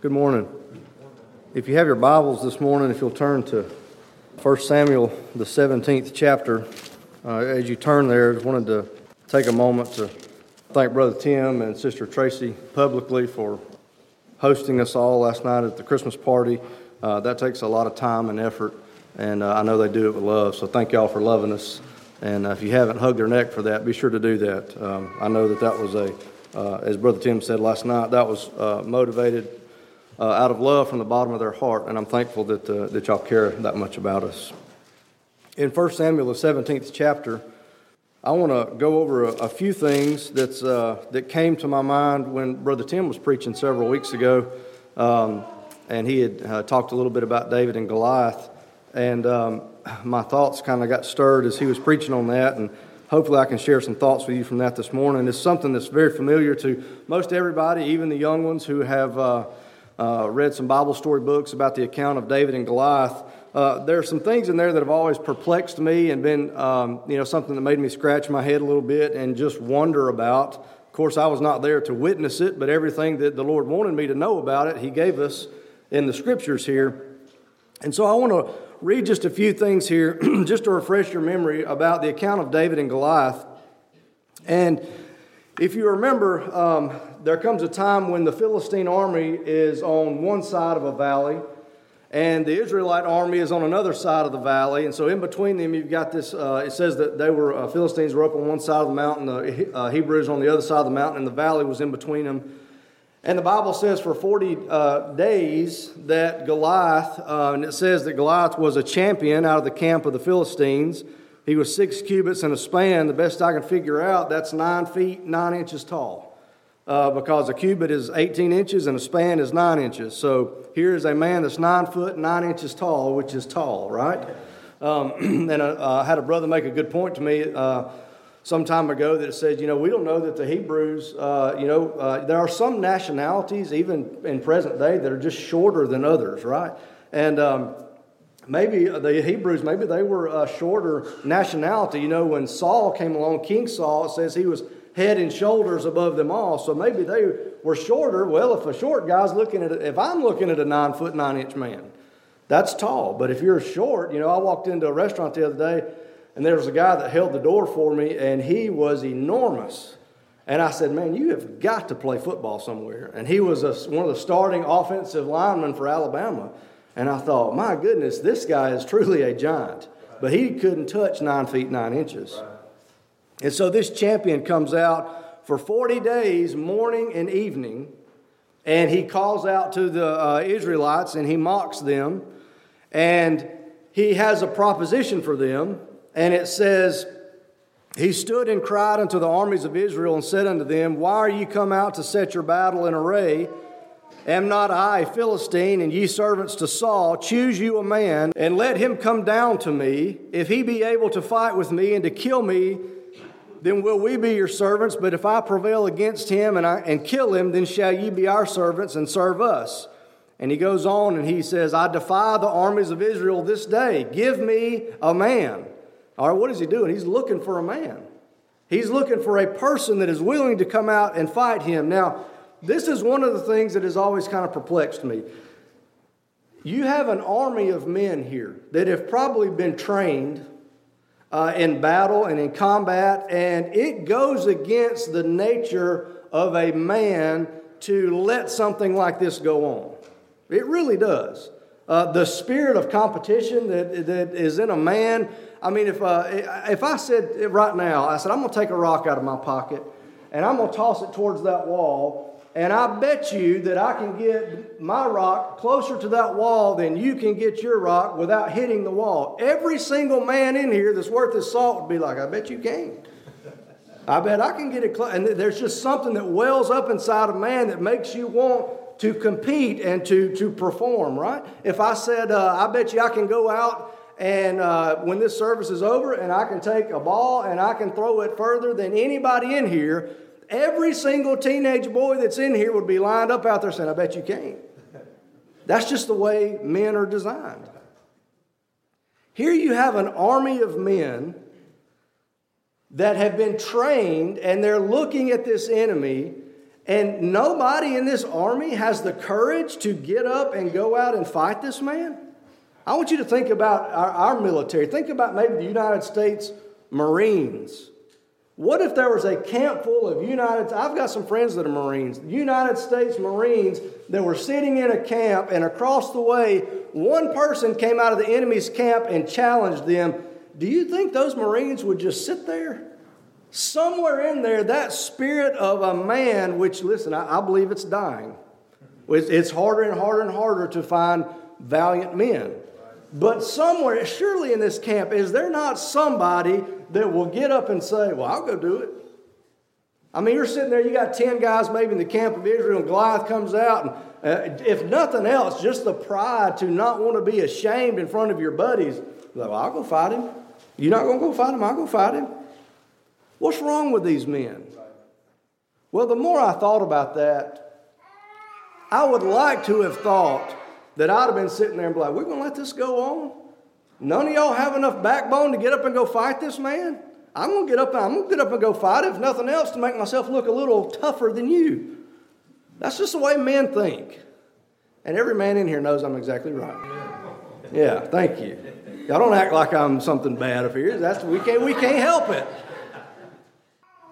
Good morning. If you have your Bibles this morning, if you'll turn to 1 Samuel, the 17th chapter, uh, as you turn there, I wanted to take a moment to thank Brother Tim and Sister Tracy publicly for hosting us all last night at the Christmas party. Uh, that takes a lot of time and effort, and uh, I know they do it with love, so thank y'all for loving us. And uh, if you haven't hugged their neck for that, be sure to do that. Um, I know that that was a, uh, as Brother Tim said last night, that was uh, motivated uh, out of love from the bottom of their heart, and I'm thankful that, uh, that y'all care that much about us. In 1 Samuel, the 17th chapter, I want to go over a, a few things that's, uh, that came to my mind when Brother Tim was preaching several weeks ago, um, and he had uh, talked a little bit about David and Goliath, and um, my thoughts kind of got stirred as he was preaching on that, and hopefully I can share some thoughts with you from that this morning. It's something that's very familiar to most everybody, even the young ones who have uh, uh, read some Bible story books about the account of David and Goliath. Uh, there are some things in there that have always perplexed me and been, um, you know, something that made me scratch my head a little bit and just wonder about. Of course, I was not there to witness it, but everything that the Lord wanted me to know about it, He gave us in the scriptures here. And so I want to read just a few things here, just to refresh your memory about the account of David and Goliath. And if you remember, um, there comes a time when the Philistine army is on one side of a valley and the Israelite army is on another side of the valley. And so in between them, you've got this. Uh, it says that they were uh, Philistines were up on one side of the mountain, the uh, Hebrews on the other side of the mountain, and the valley was in between them. And the Bible says for 40 uh, days that Goliath, uh, and it says that Goliath was a champion out of the camp of the Philistines. He was six cubits in a span. The best I can figure out, that's nine feet, nine inches tall uh, because a cubit is 18 inches and a span is 9 inches. So here is a man that's 9 foot, 9 inches tall, which is tall, right? Um, and uh, I had a brother make a good point to me uh, some time ago that said, you know, we don't know that the Hebrews, uh, you know, uh, there are some nationalities, even in present day, that are just shorter than others, right? And um, maybe the Hebrews, maybe they were a shorter nationality. You know, when Saul came along, King Saul, says he was head and shoulders above them all. So maybe they were shorter. Well, if a short guy's looking at it, if I'm looking at a nine foot, nine inch man, that's tall. But if you're short, you know, I walked into a restaurant the other day and there was a guy that held the door for me and he was enormous. And I said, Man, you have got to play football somewhere. And he was a, one of the starting offensive linemen for Alabama. And I thought, My goodness, this guy is truly a giant. But he couldn't touch nine feet, nine inches. Right. And so this champion comes out for 40 days, morning and evening, and he calls out to the uh, Israelites and he mocks them. And he has a proposition for them, and it says, He stood and cried unto the armies of Israel and said unto them, Why are ye come out to set your battle in array? Am not I Philistine, and ye servants to Saul? Choose you a man, and let him come down to me. If he be able to fight with me and to kill me, then will we be your servants. But if I prevail against him and, I, and kill him, then shall ye be our servants and serve us. And he goes on and he says, I defy the armies of Israel this day. Give me a man. All right, what is he doing? He's looking for a man. He's looking for a person that is willing to come out and fight him. Now, this is one of the things that has always kind of perplexed me. You have an army of men here that have probably been trained uh, in battle and in combat, and it goes against the nature of a man to let something like this go on. It really does. Uh, the spirit of competition that, that is in a man. I mean, if, uh, if I said right now, I said, I'm going to take a rock out of my pocket and I'm going to toss it towards that wall, and I bet you that I can get my rock closer to that wall than you can get your rock without hitting the wall. Every single man in here that's worth his salt would be like, I bet you can. I bet I can get it close. And there's just something that wells up inside a man that makes you want to compete and to, to perform, right? If I said, uh, I bet you I can go out and uh, when this service is over and I can take a ball and I can throw it further than anybody in here, every single teenage boy that's in here would be lined up out there saying, I bet you can't. That's just the way men are designed. Here you have an army of men that have been trained and they're looking at this enemy And nobody in this army has the courage to get up and go out and fight this man? I want you to think about our, our military. Think about maybe the United States Marines. What if there was a camp full of United I've got some friends that are Marines. United States Marines that were sitting in a camp and across the way one person came out of the enemy's camp and challenged them. Do you think those Marines would just sit there? Somewhere in there, that spirit of a man, which, listen, I, I believe it's dying. It's, it's harder and harder and harder to find valiant men. But somewhere, surely in this camp, is there not somebody that will get up and say, Well, I'll go do it? I mean, you're sitting there, you got 10 guys maybe in the camp of Israel, and Goliath comes out. And uh, if nothing else, just the pride to not want to be ashamed in front of your buddies. Like, well, I'll go fight him. You're not going to go fight him? I'll go fight him. What's wrong with these men? Well, the more I thought about that, I would like to have thought that I'd have been sitting there and be like, we're going to let this go on? None of y'all have enough backbone to get up and go fight this man? I'm to get up, and I'm to get up and go fight, if nothing else, to make myself look a little tougher than you. That's just the way men think. And every man in here knows I'm exactly right. Yeah, thank you. Y'all don't act like I'm something bad up here. That's we can't we can't help it.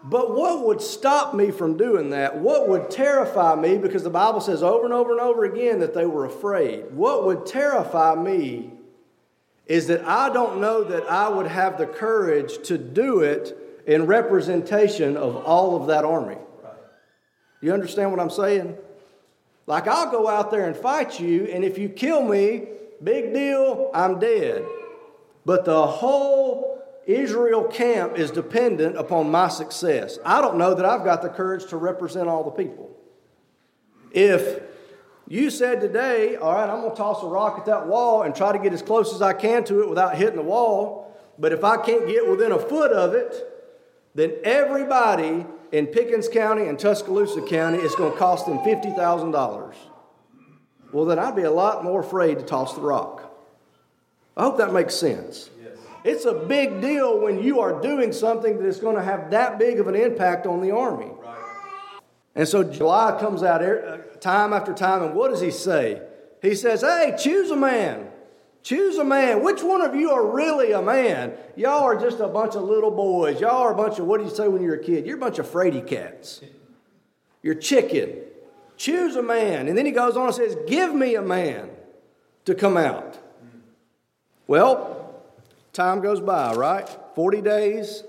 But what would stop me from doing that? What would terrify me? Because the Bible says over and over and over again that they were afraid. What would terrify me is that I don't know that I would have the courage to do it in representation of all of that army. You understand what I'm saying? Like, I'll go out there and fight you, and if you kill me, big deal, I'm dead. But the whole Israel camp is dependent upon my success. I don't know that I've got the courage to represent all the people. If you said today, all right, I'm going to toss a rock at that wall and try to get as close as I can to it without hitting the wall, but if I can't get within a foot of it, then everybody in Pickens County and Tuscaloosa County is going to cost them $50,000. Well, then I'd be a lot more afraid to toss the rock. I hope that makes sense. It's a big deal when you are doing something that is going to have that big of an impact on the army. Right. And so Goliath comes out uh, time after time, and what does he say? He says, Hey, choose a man. Choose a man. Which one of you are really a man? Y'all are just a bunch of little boys. Y'all are a bunch of, what do you say when you're a kid? You're a bunch of fraidy cats. You're chicken. Choose a man. And then he goes on and says, Give me a man to come out. Well, time goes by, right? 40 days,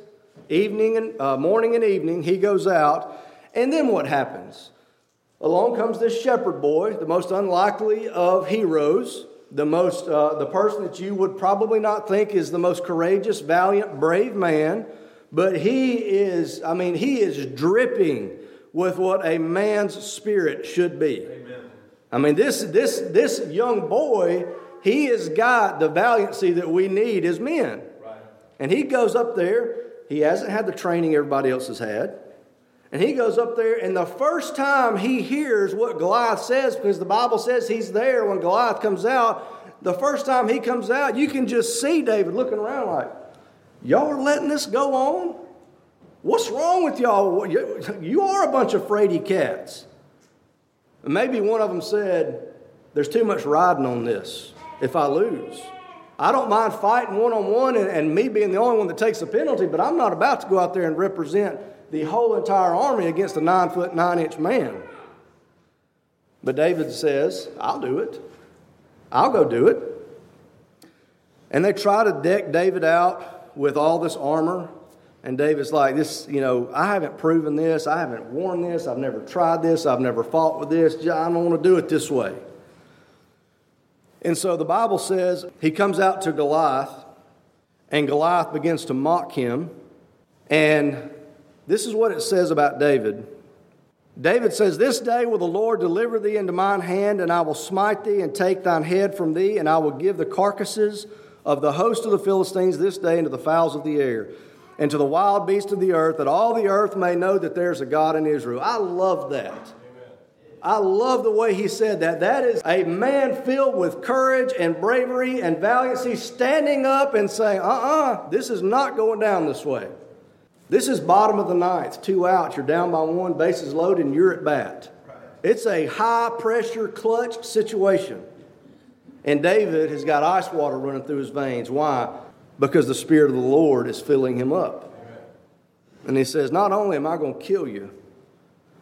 evening and uh, morning and evening, he goes out. And then what happens? Along comes this shepherd boy, the most unlikely of heroes, the most uh, the person that you would probably not think is the most courageous, valiant, brave man, but he is, I mean, he is dripping with what a man's spirit should be. Amen. I mean, this this this young boy he has got the valiancy that we need as men. Right. And he goes up there. He hasn't had the training everybody else has had. And he goes up there, and the first time he hears what Goliath says, because the Bible says he's there when Goliath comes out, the first time he comes out, you can just see David looking around like, Y'all are letting this go on? What's wrong with y'all? You are a bunch of fraidy cats. And maybe one of them said, There's too much riding on this if I lose. I don't mind fighting one on one and me being the only one that takes the penalty, but I'm not about to go out there and represent the whole entire army against a nine foot, nine inch man. But David says, I'll do it. I'll go do it. And they try to deck David out with all this armor. And David's like, This, you know, I haven't proven this. I haven't worn this. I've never tried this. I've never fought with this. I don't want to do it this way. And so the Bible says he comes out to Goliath, and Goliath begins to mock him. And this is what it says about David. David says, This day will the Lord deliver thee into mine hand, and I will smite thee and take thine head from thee, and I will give the carcasses of the host of the Philistines this day into the fowls of the air, and to the wild beasts of the earth, that all the earth may know that there's a God in Israel. I love that. I love the way he said that. That is a man filled with courage and bravery and valiancy standing up and saying, uh uh-uh, uh, this is not going down this way. This is bottom of the ninth, two outs. You're down by one, bases loaded, and you're at bat. It's a high pressure clutch situation. And David has got ice water running through his veins. Why? Because the Spirit of the Lord is filling him up. And he says, Not only am I going to kill you,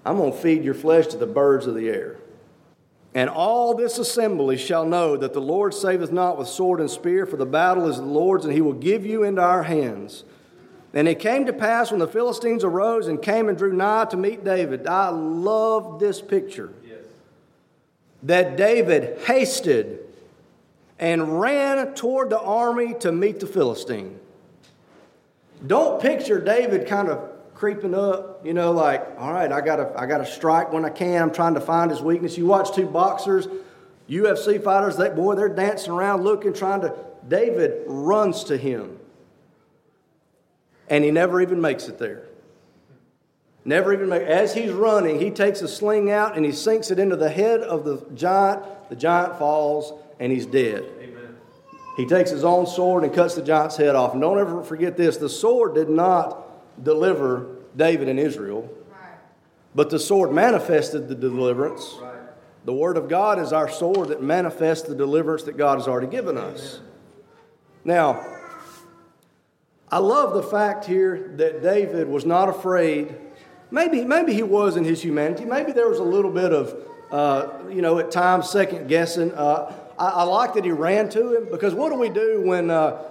I'm going to feed your flesh to the birds of the air. And all this assembly shall know that the Lord saveth not with sword and spear, for the battle is the Lord's, and he will give you into our hands. And it came to pass when the Philistines arose and came and drew nigh to meet David. I love this picture. Yes. That David hasted and ran toward the army to meet the Philistine. Don't picture David kind of creeping up, you know, like, all right, I gotta, I gotta strike when I can. I'm trying to find his weakness. You watch two boxers, UFC fighters, that boy, they're dancing around looking, trying to. David runs to him. And he never even makes it there. Never even make as he's running, he takes a sling out and he sinks it into the head of the giant. The giant falls and he's dead. Amen. He takes his own sword and cuts the giant's head off. And don't ever forget this the sword did not deliver David and Israel, but the sword manifested the deliverance. The Word of God is our sword that manifests the deliverance that God has already given us. Now, I love the fact here that David was not afraid. Maybe, maybe he was in his humanity. Maybe there was a little bit of, uh, you know, at times second guessing. Uh, I, I, like that he ran to him because what do we do when uh,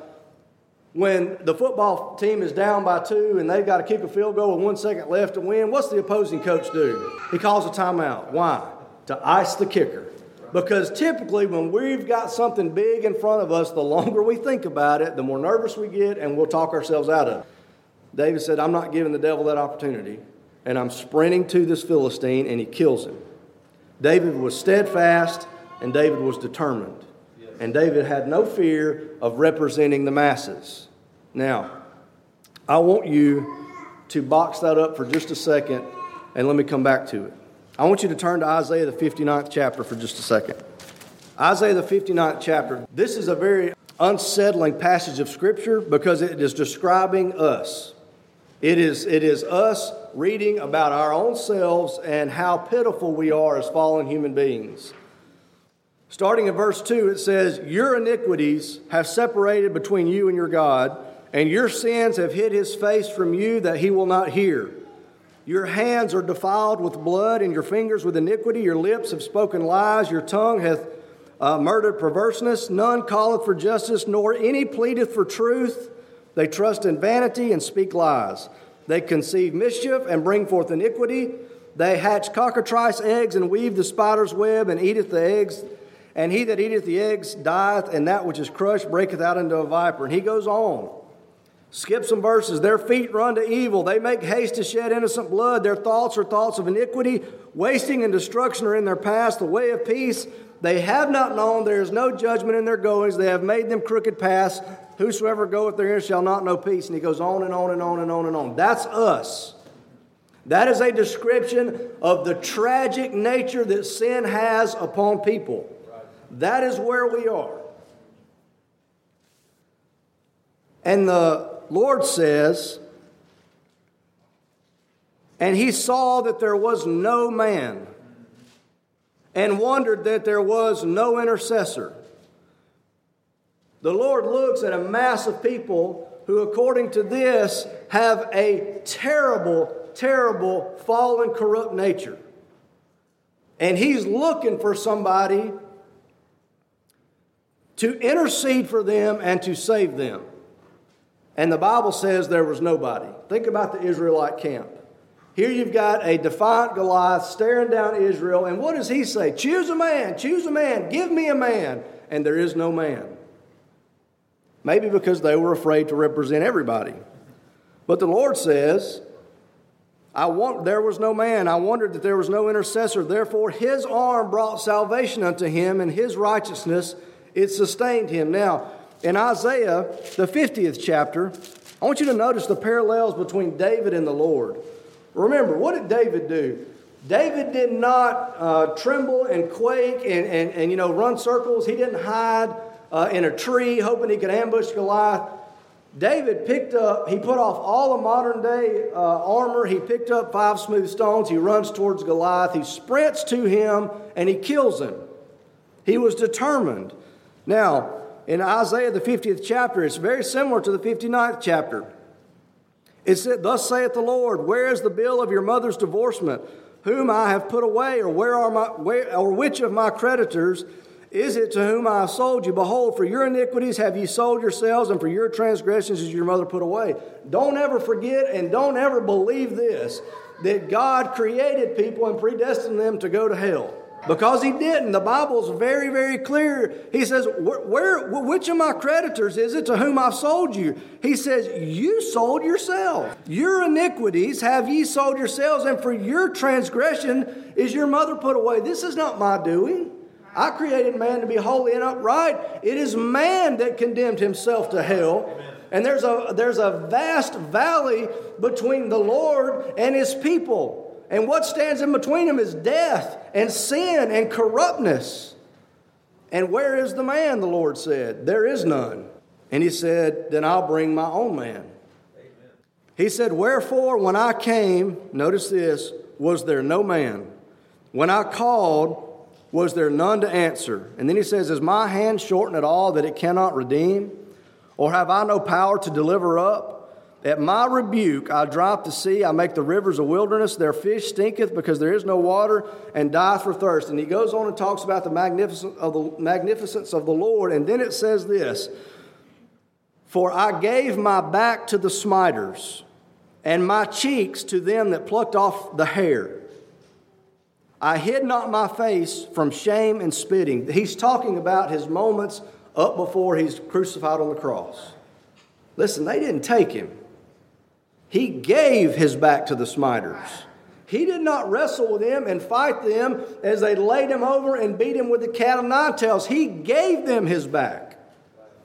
when the football team is down by two and they've got to kick a field goal with one second left to win, what's the opposing coach do? He calls a timeout. Why? To ice the kicker. Because typically, when we've got something big in front of us, the longer we think about it, the more nervous we get, and we'll talk ourselves out of it. David said, I'm not giving the devil that opportunity, and I'm sprinting to this Philistine, and he kills him. David was steadfast, and David was determined. And David had no fear of representing the masses. Now, I want you to box that up for just a second and let me come back to it. I want you to turn to Isaiah the 59th chapter for just a second. Isaiah the 59th chapter. This is a very unsettling passage of Scripture because it is describing us. It is, it is us reading about our own selves and how pitiful we are as fallen human beings. Starting in verse 2, it says, Your iniquities have separated between you and your God, and your sins have hid his face from you that he will not hear. Your hands are defiled with blood, and your fingers with iniquity. Your lips have spoken lies. Your tongue hath uh, murdered perverseness. None calleth for justice, nor any pleadeth for truth. They trust in vanity and speak lies. They conceive mischief and bring forth iniquity. They hatch cockatrice eggs and weave the spider's web and eateth the eggs and he that eateth the eggs dieth, and that which is crushed breaketh out into a viper. And he goes on. Skip some verses. Their feet run to evil. They make haste to shed innocent blood. Their thoughts are thoughts of iniquity. Wasting and destruction are in their paths. The way of peace they have not known. There is no judgment in their goings. They have made them crooked paths. Whosoever goeth therein shall not know peace. And he goes on and on and on and on and on. That's us. That is a description of the tragic nature that sin has upon people. That is where we are. And the Lord says, and he saw that there was no man, and wondered that there was no intercessor. The Lord looks at a mass of people who, according to this, have a terrible, terrible, fallen, corrupt nature. And He's looking for somebody to intercede for them and to save them. And the Bible says there was nobody. Think about the Israelite camp. Here you've got a defiant Goliath staring down Israel, and what does he say? Choose a man, choose a man, give me a man. And there is no man. Maybe because they were afraid to represent everybody. But the Lord says, I want there was no man. I wondered that there was no intercessor. Therefore, his arm brought salvation unto him, and his righteousness it sustained him. Now, in Isaiah, the 50th chapter, I want you to notice the parallels between David and the Lord. Remember, what did David do? David did not uh, tremble and quake and, and, and, you know, run circles. He didn't hide uh, in a tree hoping he could ambush Goliath. David picked up, he put off all the modern day uh, armor. He picked up five smooth stones. He runs towards Goliath. He sprints to him and he kills him. He was determined. Now, in Isaiah, the 50th chapter, it's very similar to the 59th chapter. It said, Thus saith the Lord, Where is the bill of your mother's divorcement, whom I have put away, or where are my where, or which of my creditors is it to whom I have sold you? Behold, for your iniquities have ye sold yourselves, and for your transgressions is your mother put away. Don't ever forget and don't ever believe this that God created people and predestined them to go to hell. Because he didn't. The Bible's very, very clear. He says, where, where, which of my creditors is it to whom I've sold you? He says, You sold yourself. Your iniquities have ye sold yourselves, and for your transgression is your mother put away. This is not my doing. I created man to be holy and upright. It is man that condemned himself to hell. Amen. And there's a, there's a vast valley between the Lord and his people. And what stands in between them is death and sin and corruptness. And where is the man? The Lord said, There is none. And he said, Then I'll bring my own man. Amen. He said, Wherefore, when I came, notice this, was there no man? When I called, was there none to answer? And then he says, Is my hand shortened at all that it cannot redeem? Or have I no power to deliver up? At my rebuke, I drop the sea, I make the rivers a wilderness. Their fish stinketh because there is no water, and dieth for thirst. And he goes on and talks about the magnificence of the, magnificence of the Lord. And then it says this For I gave my back to the smiters, and my cheeks to them that plucked off the hair. I hid not my face from shame and spitting. He's talking about his moments up before he's crucified on the cross. Listen, they didn't take him. He gave his back to the smiters. He did not wrestle with them and fight them as they laid him over and beat him with the cat nine tails. He gave them his back.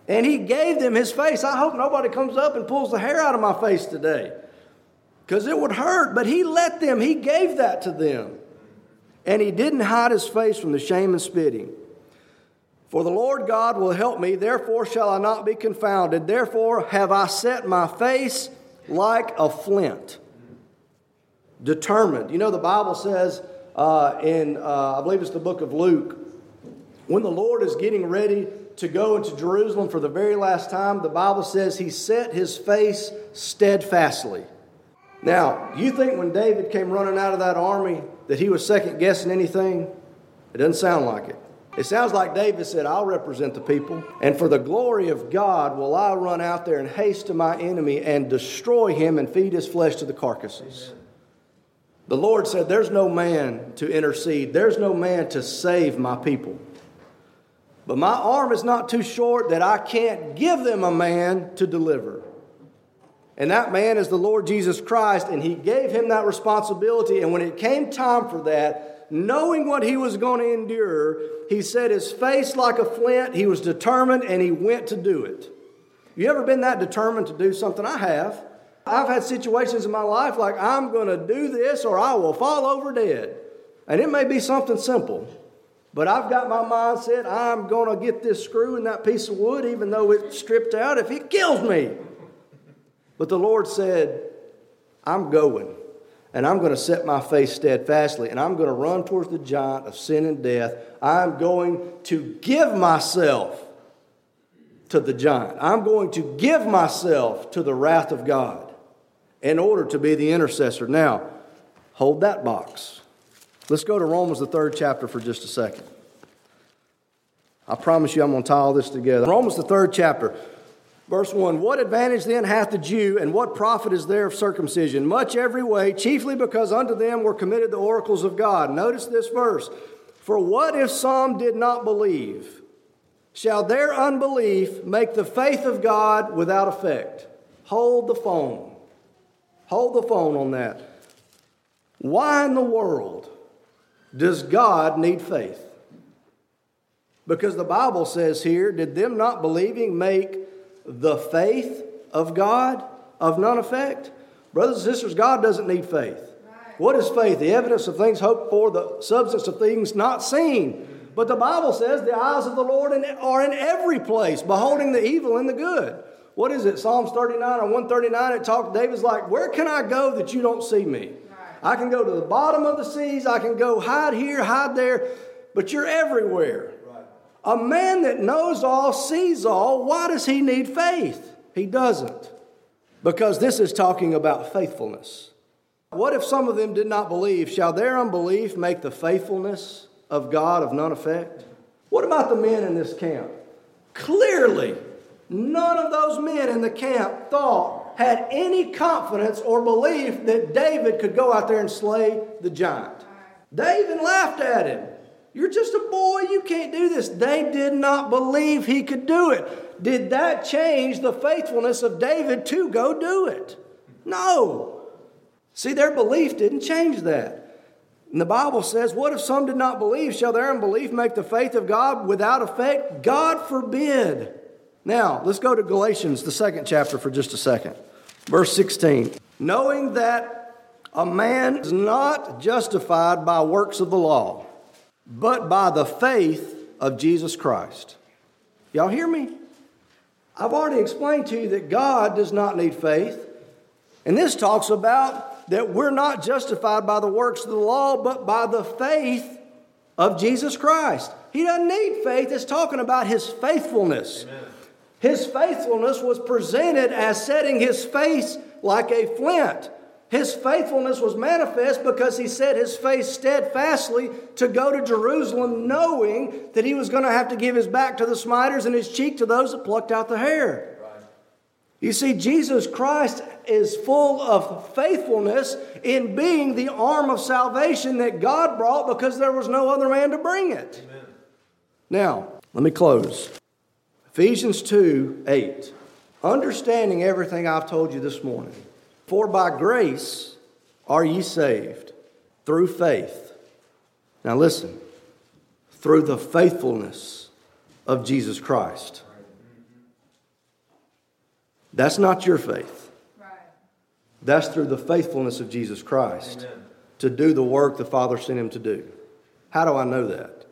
And he gave them his face. I hope nobody comes up and pulls the hair out of my face today because it would hurt. But he let them, he gave that to them. And he didn't hide his face from the shame and spitting. For the Lord God will help me, therefore shall I not be confounded. Therefore have I set my face like a flint. Determined. You know, the Bible says uh, in, uh, I believe it's the book of Luke, when the Lord is getting ready to go into Jerusalem for the very last time, the Bible says he set his face steadfastly. Now, you think when David came running out of that army that he was second guessing anything? It doesn't sound like it. It sounds like David said, I'll represent the people, and for the glory of God will I run out there and haste to my enemy and destroy him and feed his flesh to the carcasses. The Lord said, There's no man to intercede, there's no man to save my people. But my arm is not too short that I can't give them a man to deliver. And that man is the Lord Jesus Christ, and he gave him that responsibility. And when it came time for that, knowing what he was going to endure, he set his face like a flint. He was determined and he went to do it. You ever been that determined to do something? I have. I've had situations in my life like I'm going to do this or I will fall over dead. And it may be something simple, but I've got my mindset I'm going to get this screw and that piece of wood, even though it's stripped out, if it kills me. But the Lord said, I'm going and I'm going to set my face steadfastly, and I'm going to run towards the giant of sin and death. I'm going to give myself to the giant. I'm going to give myself to the wrath of God in order to be the intercessor. Now, hold that box. Let's go to Romans, the third chapter, for just a second. I promise you I'm going to tie all this together. Romans, the third chapter. Verse 1 What advantage then hath the Jew, and what profit is there of circumcision? Much every way, chiefly because unto them were committed the oracles of God. Notice this verse For what if some did not believe? Shall their unbelief make the faith of God without effect? Hold the phone. Hold the phone on that. Why in the world does God need faith? Because the Bible says here, did them not believing make the faith of God of none effect? Brothers and sisters, God doesn't need faith. What is faith? The evidence of things hoped for, the substance of things not seen. But the Bible says the eyes of the Lord are in every place, beholding the evil and the good. what is it, Psalms 39 or 139? It talks, David's like, Where can I go that you don't see me? I can go to the bottom of the seas, I can go hide here, hide there, but you're everywhere. A man that knows all, sees all, why does he need faith? He doesn't. Because this is talking about faithfulness. What if some of them did not believe? Shall their unbelief make the faithfulness of God of none effect? What about the men in this camp? Clearly, none of those men in the camp thought, had any confidence or belief that David could go out there and slay the giant. They even laughed at him. You're just a boy, you can't do this. They did not believe he could do it. Did that change the faithfulness of David to go do it? No. See, their belief didn't change that. And the Bible says, What if some did not believe? Shall their unbelief make the faith of God without effect? God forbid. Now, let's go to Galatians, the second chapter, for just a second. Verse 16. Knowing that a man is not justified by works of the law, but by the faith of Jesus Christ. Y'all hear me? I've already explained to you that God does not need faith. And this talks about that we're not justified by the works of the law, but by the faith of Jesus Christ. He doesn't need faith, it's talking about his faithfulness. Amen. His faithfulness was presented as setting his face like a flint. His faithfulness was manifest because he set his face steadfastly to go to Jerusalem, knowing that he was going to have to give his back to the smiters and his cheek to those that plucked out the hair. You see, Jesus Christ is full of faithfulness in being the arm of salvation that God brought because there was no other man to bring it. Amen. Now, let me close. Ephesians 2 8. Understanding everything I've told you this morning. For by grace are ye saved through faith. Now listen, through the faithfulness of Jesus Christ. That's not your faith. That's through the faithfulness of Jesus Christ Amen. to do the work the Father sent him to do. How do I know that?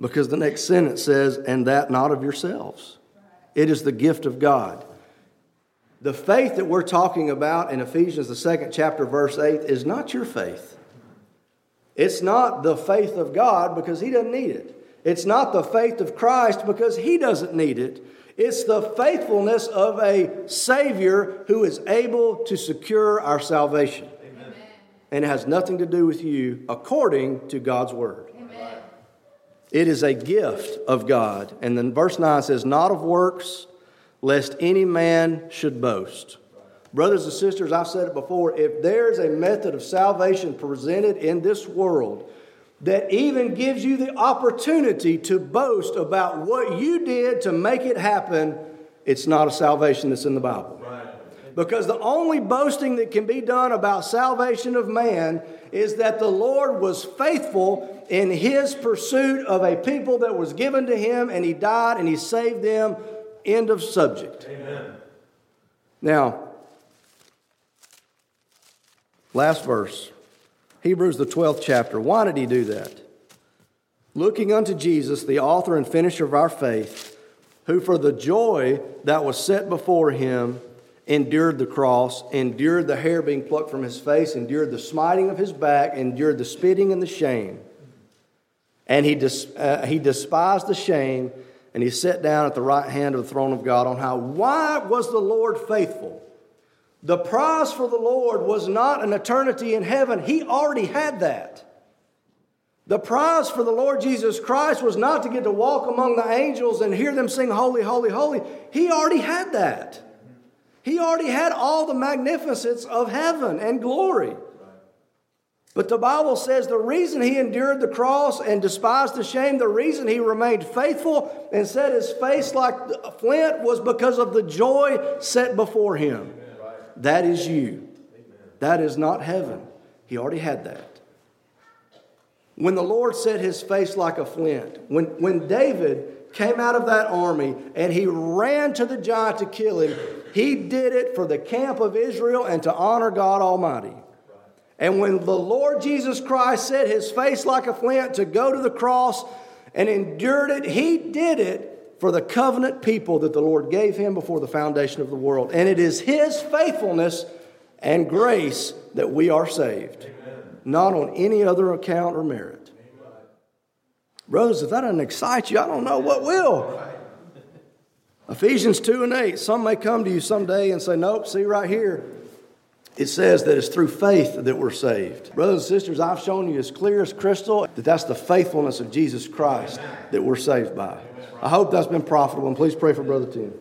Because the next sentence says, and that not of yourselves. It is the gift of God. The faith that we're talking about in Ephesians, the second chapter, verse 8, is not your faith. It's not the faith of God because He doesn't need it. It's not the faith of Christ because He doesn't need it. It's the faithfulness of a Savior who is able to secure our salvation. Amen. And it has nothing to do with you according to God's Word. Amen. It is a gift of God. And then verse 9 says, Not of works lest any man should boast. Brothers and sisters, I've said it before if there's a method of salvation presented in this world that even gives you the opportunity to boast about what you did to make it happen, it's not a salvation that's in the Bible. Because the only boasting that can be done about salvation of man is that the Lord was faithful in his pursuit of a people that was given to him, and he died and he saved them End of subject. Amen. Now, last verse. Hebrews, the 12th chapter. Why did he do that? Looking unto Jesus, the author and finisher of our faith, who for the joy that was set before him endured the cross, endured the hair being plucked from his face, endured the smiting of his back, endured the spitting and the shame. And he, dis- uh, he despised the shame and he sat down at the right hand of the throne of God on high. Why was the Lord faithful? The prize for the Lord was not an eternity in heaven, he already had that. The prize for the Lord Jesus Christ was not to get to walk among the angels and hear them sing, Holy, Holy, Holy. He already had that. He already had all the magnificence of heaven and glory. But the Bible says the reason he endured the cross and despised the shame, the reason he remained faithful and set his face like flint was because of the joy set before him. That is you. That is not heaven. He already had that. When the Lord set his face like a flint, when, when David came out of that army and he ran to the giant to kill him, he did it for the camp of Israel and to honor God Almighty. And when the Lord Jesus Christ set his face like a flint to go to the cross and endured it, he did it for the covenant people that the Lord gave him before the foundation of the world. And it is his faithfulness and grace that we are saved, Amen. not on any other account or merit. Amen. Brothers, if that doesn't excite you, I don't know what will. Ephesians 2 and 8. Some may come to you someday and say, Nope, see right here. It says that it's through faith that we're saved. Brothers and sisters, I've shown you as clear as crystal that that's the faithfulness of Jesus Christ that we're saved by. I hope that's been profitable, and please pray for Brother Tim.